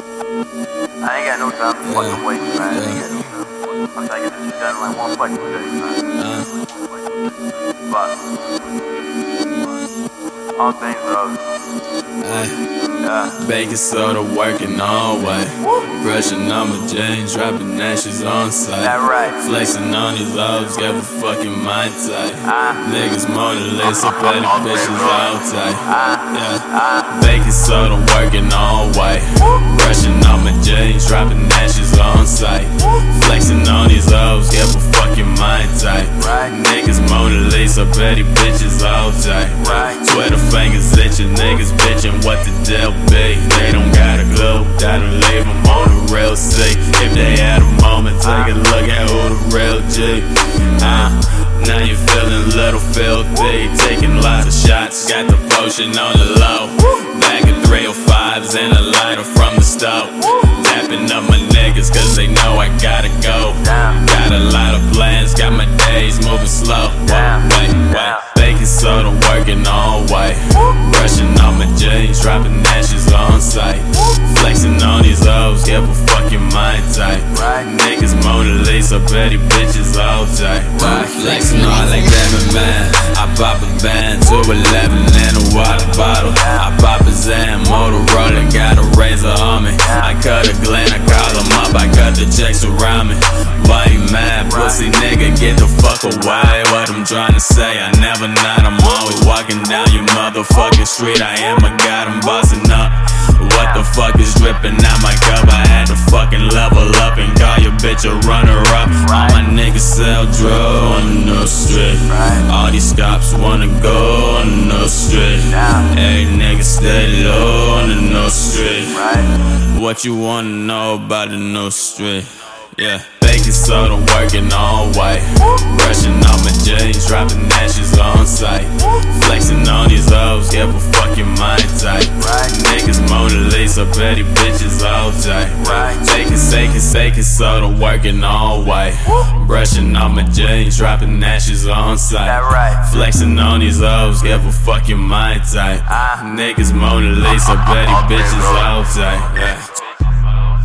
I ain't got no time to fucking wait, man. I ain't got no time. I'm trying this done like one fucking day, man. But all things are Ay, yeah. baking soda working all way. Brushing on my jeans, dropping ashes on sight. That right. Flexing on these lows, got a fucking mind tight. Ah. Niggas Mona Lisa, petty bitches all tight. Ah. Yeah. Baking soda working dropping ashes on sight. Flexing on these lows, got a fucking mind tight. Right. Niggas Mona Lisa, petty bitches all tight. Right. Twitter fingers itching, niggas bitching what the deal be. They don't got a clue, that'll leave them on the real C. If they had a moment, take a look at who the real G. Uh, now you feeling a little filthy, taking lots of shots, got the potion on the low. Bag of 305s and a lighter from the stove. Lisa, bitches all. Why flexing all like Batman man? I pop a band, 211 and a water bottle. I pop a Zan, Motorola, got a razor on me. I cut a Glen, I call him up, I cut the checks around me. Why you mad, pussy nigga? Get the fuck away. What I'm trying to say, I never not. I'm always walking down your motherfucking street. I am a god, I'm bossing up. What the fuck is dripping out my cup? I to fucking level up and call your bitch a runner up. All my niggas sell drugs on the street. All these cops wanna go on the street. Hey, niggas stay low on the no street. Right. What you wanna know about the no street? Yeah, baking soda working all white. Brushing on my jeans, dropping ashes on sight. Flexing on these O's, give a fucking mind tight. Right. Niggas Mona Lisa, petty bitches all tight. Right. Taking, taking, taking soda working all white. Brushing on my jeans, dropping ashes on sight. Right. Flexing on these O's, give a fucking mind tight. Ah. Niggas Mona Lisa, petty bitches all tight. Yeah.